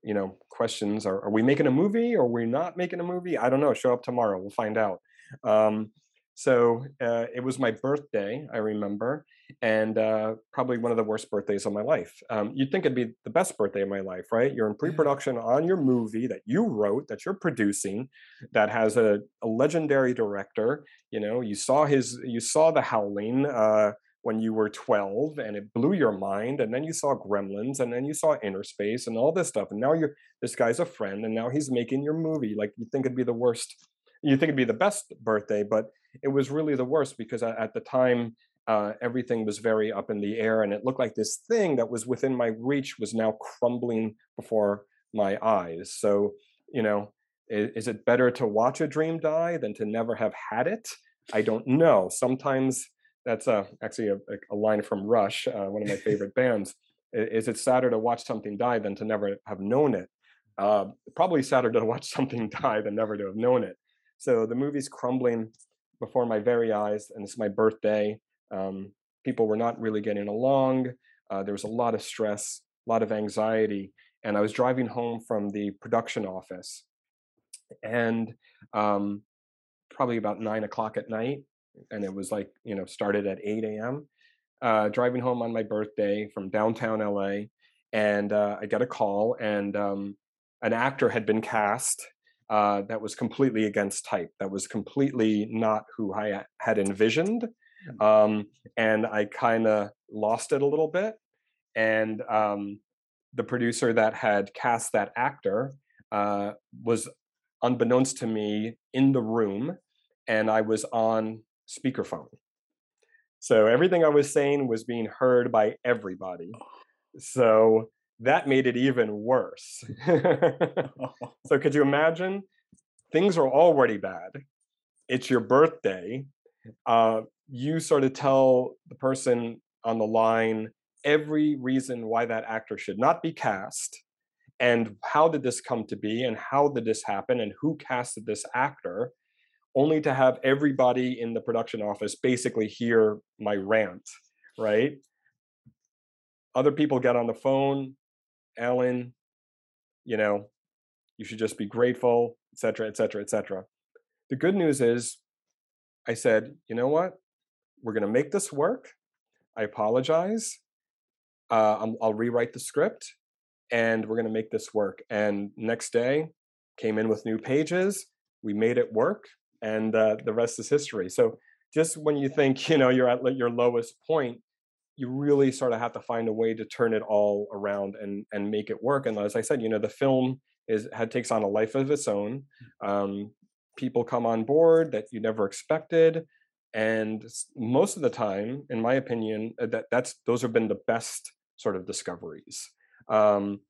you know questions are, are we making a movie? Or are we not making a movie? I don't know show up tomorrow we'll find out. Um, so uh, it was my birthday, I remember, and uh, probably one of the worst birthdays of my life. Um, you'd think it'd be the best birthday of my life, right? You're in mm-hmm. pre-production on your movie that you wrote, that you're producing, that has a, a legendary director. You know, you saw his, you saw The Howling. Uh, when you were 12 and it blew your mind and then you saw gremlins and then you saw Innerspace and all this stuff and now you're this guy's a friend and now he's making your movie like you think it'd be the worst you think it'd be the best birthday, but it was really the worst because at the time uh, everything was very up in the air, and it looked like this thing that was within my reach was now crumbling before my eyes. So, you know, is, is it better to watch a dream die than to never have had it? I don't know. Sometimes that's uh, actually a, a, line from Rush, uh, one of my favorite bands. Is it sadder to watch something die than to never have known it? Uh, probably sadder to watch something die than never to have known it. So the movie's crumbling before my very eyes, and it's my birthday. Um, people were not really getting along. Uh, there was a lot of stress, a lot of anxiety, and I was driving home from the production office, and um, probably about nine o'clock at night, and it was like you know started at eight a.m. Uh, driving home on my birthday from downtown LA, and uh, I get a call, and um, an actor had been cast uh, that was completely against type, that was completely not who I had envisioned. Mm. Um, and I kind of lost it a little bit. And um, the producer that had cast that actor uh, was unbeknownst to me in the room, and I was on speakerphone. So everything I was saying was being heard by everybody. So that made it even worse. so could you imagine? Things are already bad. It's your birthday. Uh, you sort of tell the person on the line every reason why that actor should not be cast and how did this come to be and how did this happen and who casted this actor only to have everybody in the production office basically hear my rant right other people get on the phone Alan, you know, you should just be grateful, etc., etc., etc. The good news is, I said, you know what? We're going to make this work. I apologize. Uh, i will rewrite the script, and we're going to make this work. And next day, came in with new pages. We made it work, and uh, the rest is history. So just when you think you know you're at your lowest point, you really sort of have to find a way to turn it all around and and make it work. And as I said, you know, the film is had takes on a life of its own. Um, people come on board that you never expected, and most of the time, in my opinion, uh, that that's those have been the best sort of discoveries. Um,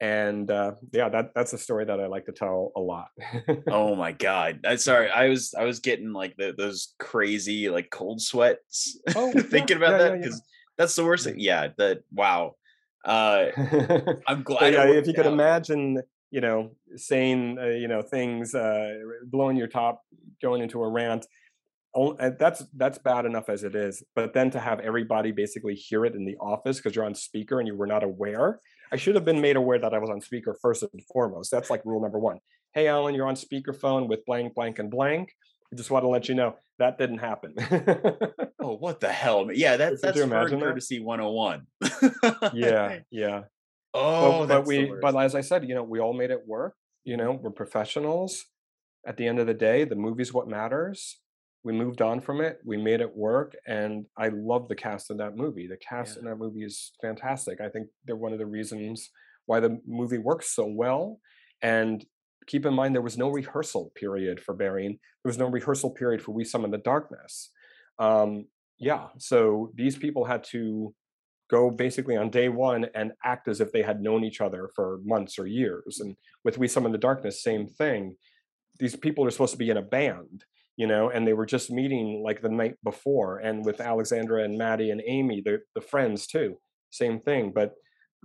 and uh, yeah, that that's a story that I like to tell a lot. oh my god! I, sorry, I was I was getting like the, those crazy like cold sweats oh, thinking yeah, about yeah, that because that's the worst thing. Yeah, that wow. Uh, I'm glad. yeah, if you could imagine, you know, saying, uh, you know, things, uh, blowing your top, going into a rant. That's that's bad enough as it is, but then to have everybody basically hear it in the office because you're on speaker and you were not aware. I should have been made aware that I was on speaker first and foremost. That's like rule number one. Hey, Alan, you're on speakerphone with blank, blank, and blank. I just want to let you know that didn't happen. oh, what the hell? Yeah, that, that's hard courtesy 101. yeah, yeah. Oh, but, but we, but as I said, you know, we all made it work. You know, we're professionals. at the end of the day, the movie's what matters. We moved on from it. We made it work, and I love the cast of that movie. The cast Yeah. in that movie is fantastic. I think they're one of the reasons why the movie works so well. And keep in mind, there was no rehearsal period for Burying. There was no rehearsal period for We Summon the Darkness. Um, yeah, so these people had to go basically on day one and act as if they had known each other for months or years. And with We Summon the Darkness, same thing. These people are supposed to be in a band, you know, and they were just meeting like the night before. And with Alexandra and Maddie and Amy, the the friends too, same thing. But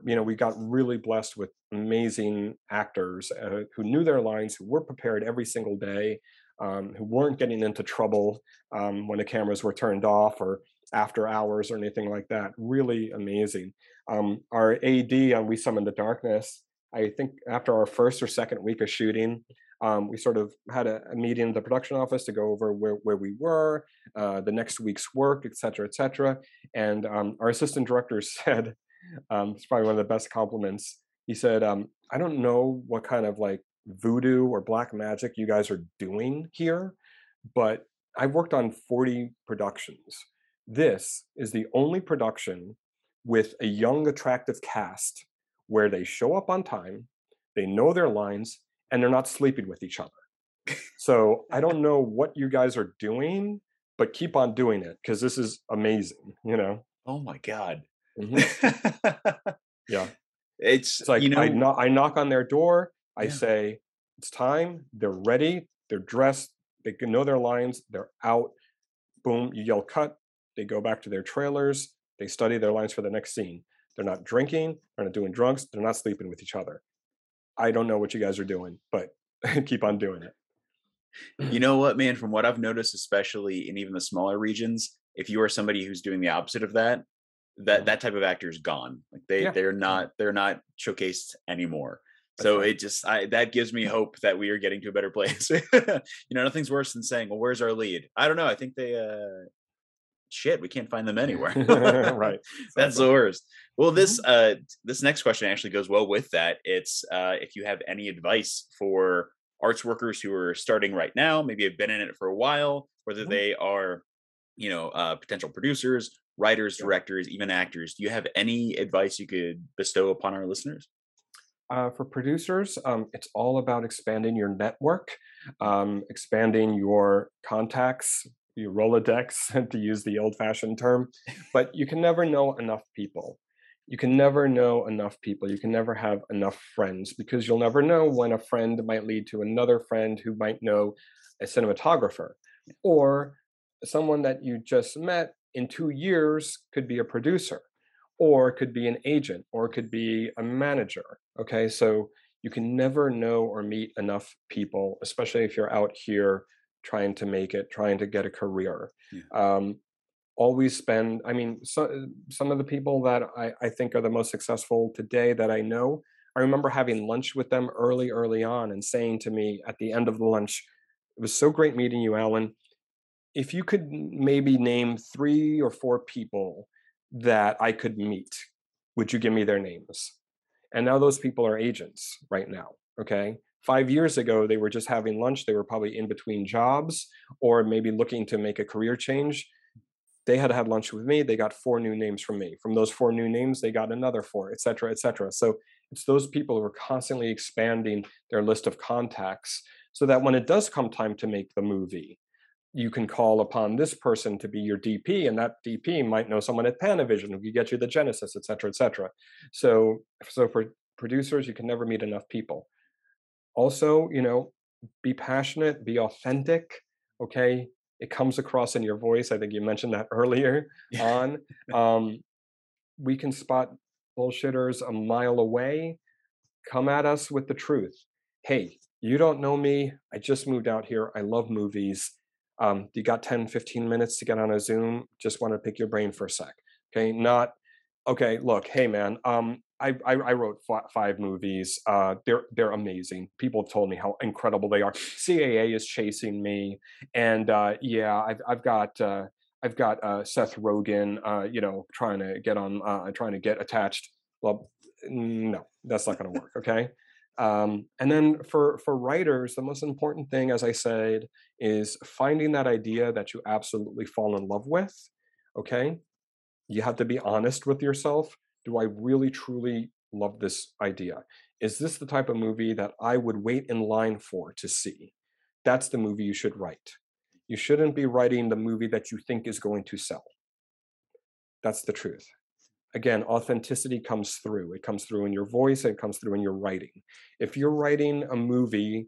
you know, we got really blessed with amazing actors uh, who knew their lines, who were prepared every single day, um, who weren't getting into trouble um, when the cameras were turned off or after hours or anything like that. Really amazing. Um, our AD on We Summon the Darkness, I think after our first or second week of shooting, um, we sort of had a, a meeting in the production office to go over where, where we were, uh, the next week's work, et cetera, et cetera. And um, our assistant director said, um, it's probably one of the best compliments. He said, um, I don't know what kind of like voodoo or black magic you guys are doing here, but I've worked on 40 productions. This is the only production with a young, attractive cast where they show up on time, they know their lines, and they're not sleeping with each other. So I don't know what you guys are doing, but keep on doing it because this is amazing, you know? Oh my god. Mhm. Yeah. It's, It's like you know I, knock, I knock on their door, I Yeah. say, it's time, they're ready, they're dressed, they know their lines, they're out. Boom, you yell cut, they go back to their trailers, they study their lines for the next scene. They're not drinking, they're not doing drugs, they're not sleeping with each other. I don't know what you guys are doing, but keep on doing it. you know what, man, from what I've noticed, especially in even the smaller regions, if you are somebody who's doing the opposite of that, that that type of actor is gone. Like they Yeah, they're not they're not showcased anymore. That's So right. it just I that gives me hope that we are getting to a better place. you know, nothing's worse than saying, "Well, where's our lead?" I don't know. I think they uh shit, we can't find them anywhere. right. That's the worst. Well, this uh this next question actually goes well with that. It's uh if you have any advice for arts workers who are starting right now, maybe have been in it for a while, whether Mhm. they are, you know, uh potential producers, writers, directors, even actors. Do you have any advice you could bestow upon our listeners? Uh, for producers, um, it's all about expanding your network, um, expanding your contacts, your Rolodex, to use the old fashioned term. But you can never know enough people. You can never know enough people. You can never have enough friends because you'll never know when a friend might lead to another friend who might know a cinematographer or someone that you just met in two years could be a producer or could be an agent or could be a manager okay? So you can never know or meet enough people especially if you're out here trying to make it trying to get a career. Yeah. um, always spend i mean so, some of the people that I, I think are the most successful today that i know i remember having lunch with them early early on and saying to me at the end of the lunch it was so great meeting you alan if you could maybe name three or four people that I could meet, would you give me their names? And now those people are agents right now. Okay. Five years ago, they were just having lunch. They were probably in between jobs or maybe looking to make a career change. They had had lunch with me. They got four new names from me. From those four new names, they got another four, et cetera, et cetera. So it's those people who are constantly expanding their list of contacts so that when it does come time to make the movie, you can call upon this person to be your DP, and that DP might know someone at Panavision who could get you the Genesis, et cetera, et cetera. So, so for producers, you can never meet enough people. Also, you know, be passionate, be authentic. Okay, it comes across in your voice. I think you mentioned that earlier on. Um, we can spot bullshitters a mile away. Come at us with the truth. Hey, you don't know me. I just moved out here. I love movies um, you got 10 15 minutes to get on a zoom just want to pick your brain for a sec okay? Not okay look hey man um, I, I, I wrote five movies uh, they're they're amazing. People have told me how incredible they are. Caa is chasing me and uh, yeah i've, I've got uh, i've got uh, seth rogen uh, you know trying to get on uh, trying to get attached. Well no that's not going to work okay Um, and then for for writers, the most important thing, as I said, is finding that idea that you absolutely fall in love with. Okay, you have to be honest with yourself. Do I really truly love this idea? Is this the type of movie that I would wait in line for to see? That's the movie you should write. You shouldn't be writing the movie that you think is going to sell. That's the truth. Again, authenticity comes through. It comes through in your voice, it comes through in your writing. If you're writing a movie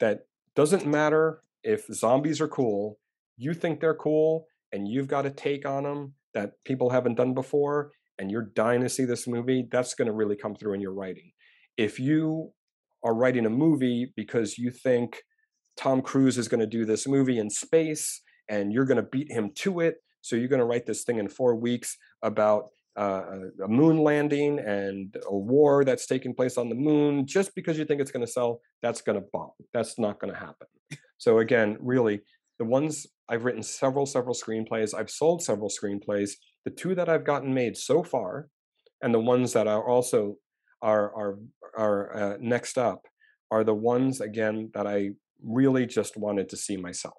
that doesn't matter if zombies are cool, you think they're cool, and you've got a take on them that people haven't done before, and you're dying to see this movie, that's going to really come through in your writing. If you are writing a movie because you think Tom Cruise is going to do this movie in space and you're going to beat him to it, so you're going to write this thing in four weeks about uh, a moon landing and a war that's taking place on the moon just because you think it's going to sell that's going to bomb. That's not going to happen. So again really the ones i've written several several screenplays i've sold several screenplays the two that i've gotten made so far and the ones that are also are are are uh, next up are the ones again that i really just wanted to see myself.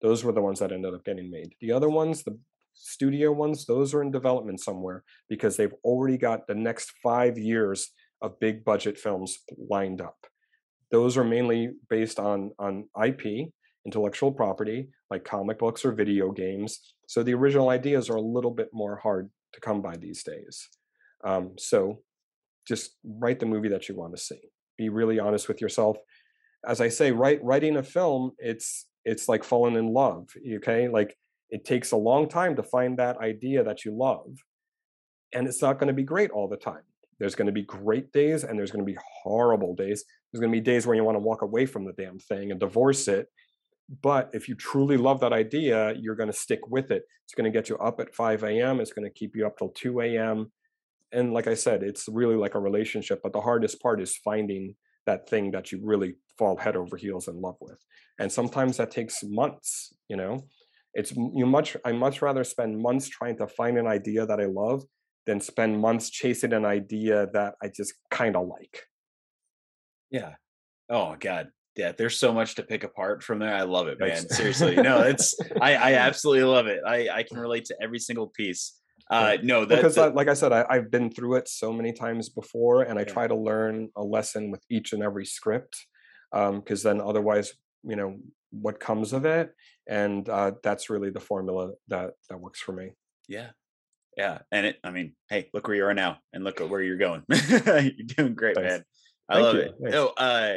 Those were the ones that ended up getting made. The other ones the studio ones, those are in development somewhere because they've already got the next five years of big budget films lined up. Those are mainly based on on IP, intellectual property, like comic books or video games. So the original ideas are a little bit more hard to come by these days. Um, so just write the movie that you want to see. Be really honest with yourself. As I say, write, writing a film, it's it's like falling in love. Okay, like it takes a long time to find that idea that you love. And it's not going to be great all the time. There's going to be great days and there's going to be horrible days. There's going to be days where you want to walk away from the damn thing and divorce it. But if you truly love that idea, you're going to stick with it. It's going to get you up at 5 a.m., it's going to keep you up till 2 a.m. And like I said, it's really like a relationship. But the hardest part is finding that thing that you really fall head over heels in love with. And sometimes that takes months, you know it's you much i much rather spend months trying to find an idea that i love than spend months chasing an idea that i just kind of like. Yeah. Oh god. Yeah there's so much to pick apart from there i love it man seriously. No it's i i absolutely love it i i can relate to every single piece. Uh no that, because that, like i said I, have been through it so many times before and i yeah. try to learn a lesson with each and every script um because then otherwise you know what comes of it and uh, that's really the formula that that works for me yeah yeah and it i mean hey look where you are now and look at where you're going you're doing great Thanks. man i Thank love you. it no uh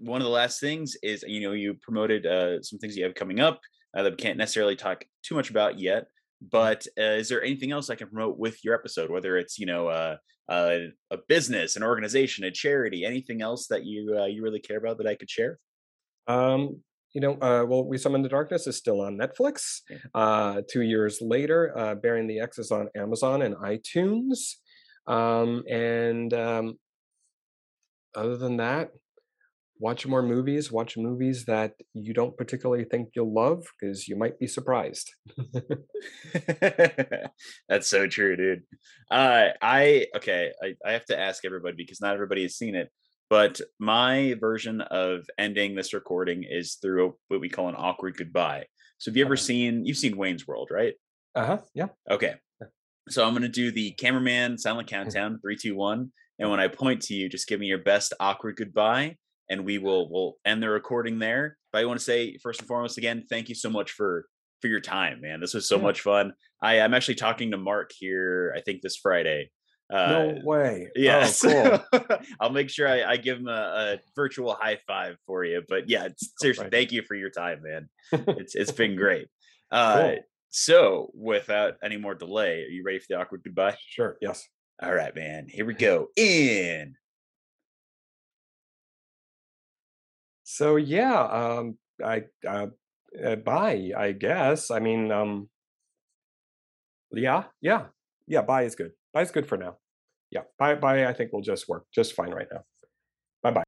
one of the last things is you know you promoted uh some things you have coming up uh, that we can't necessarily talk too much about yet mm-hmm. but uh, is there anything else I can promote with your episode? Whether it's you know uh, uh, a business, an organization, a charity, anything else that you uh, you really care about that I could share? Um, you know, uh, well, We Summon the Darkness is still on Netflix. Uh, two years later, uh, Burying the Ex is on Amazon and iTunes. Um, and um, other than that, watch more movies. Watch movies that you don't particularly think you'll love because you might be surprised. That's so true, dude. Uh, I okay. I, I have to ask everybody because not everybody has seen it. But my version of ending this recording is through what we call an awkward goodbye. So have you ever uh-huh. seen you've seen Wayne's World, right? Uh-huh. Yeah. Okay. So I'm gonna do the cameraman silent countdown, three, two, one. And when I point to you, just give me your best awkward goodbye and we will we'll end the recording there. But I want to say first and foremost again, thank you so much for for your time, man. This was so yeah. much fun. I, I'm actually talking to Marc here, I think this Friday uh, no way. Yes. Oh, cool. I'll make sure I, I give him a, a, virtual high five for you. But yeah, seriously, right. thank you for your time, man. It's it's been great. Uh, cool. So, without any more delay, are you ready for the awkward goodbye? Sure. Yes. All right, man. Here we go. In. So yeah, um, I uh, uh, bye. I guess. I mean, um, yeah, yeah, yeah. Bye is good. Bye is good for now yeah, bye bye I think we'll just work just fine right now. Bye bye.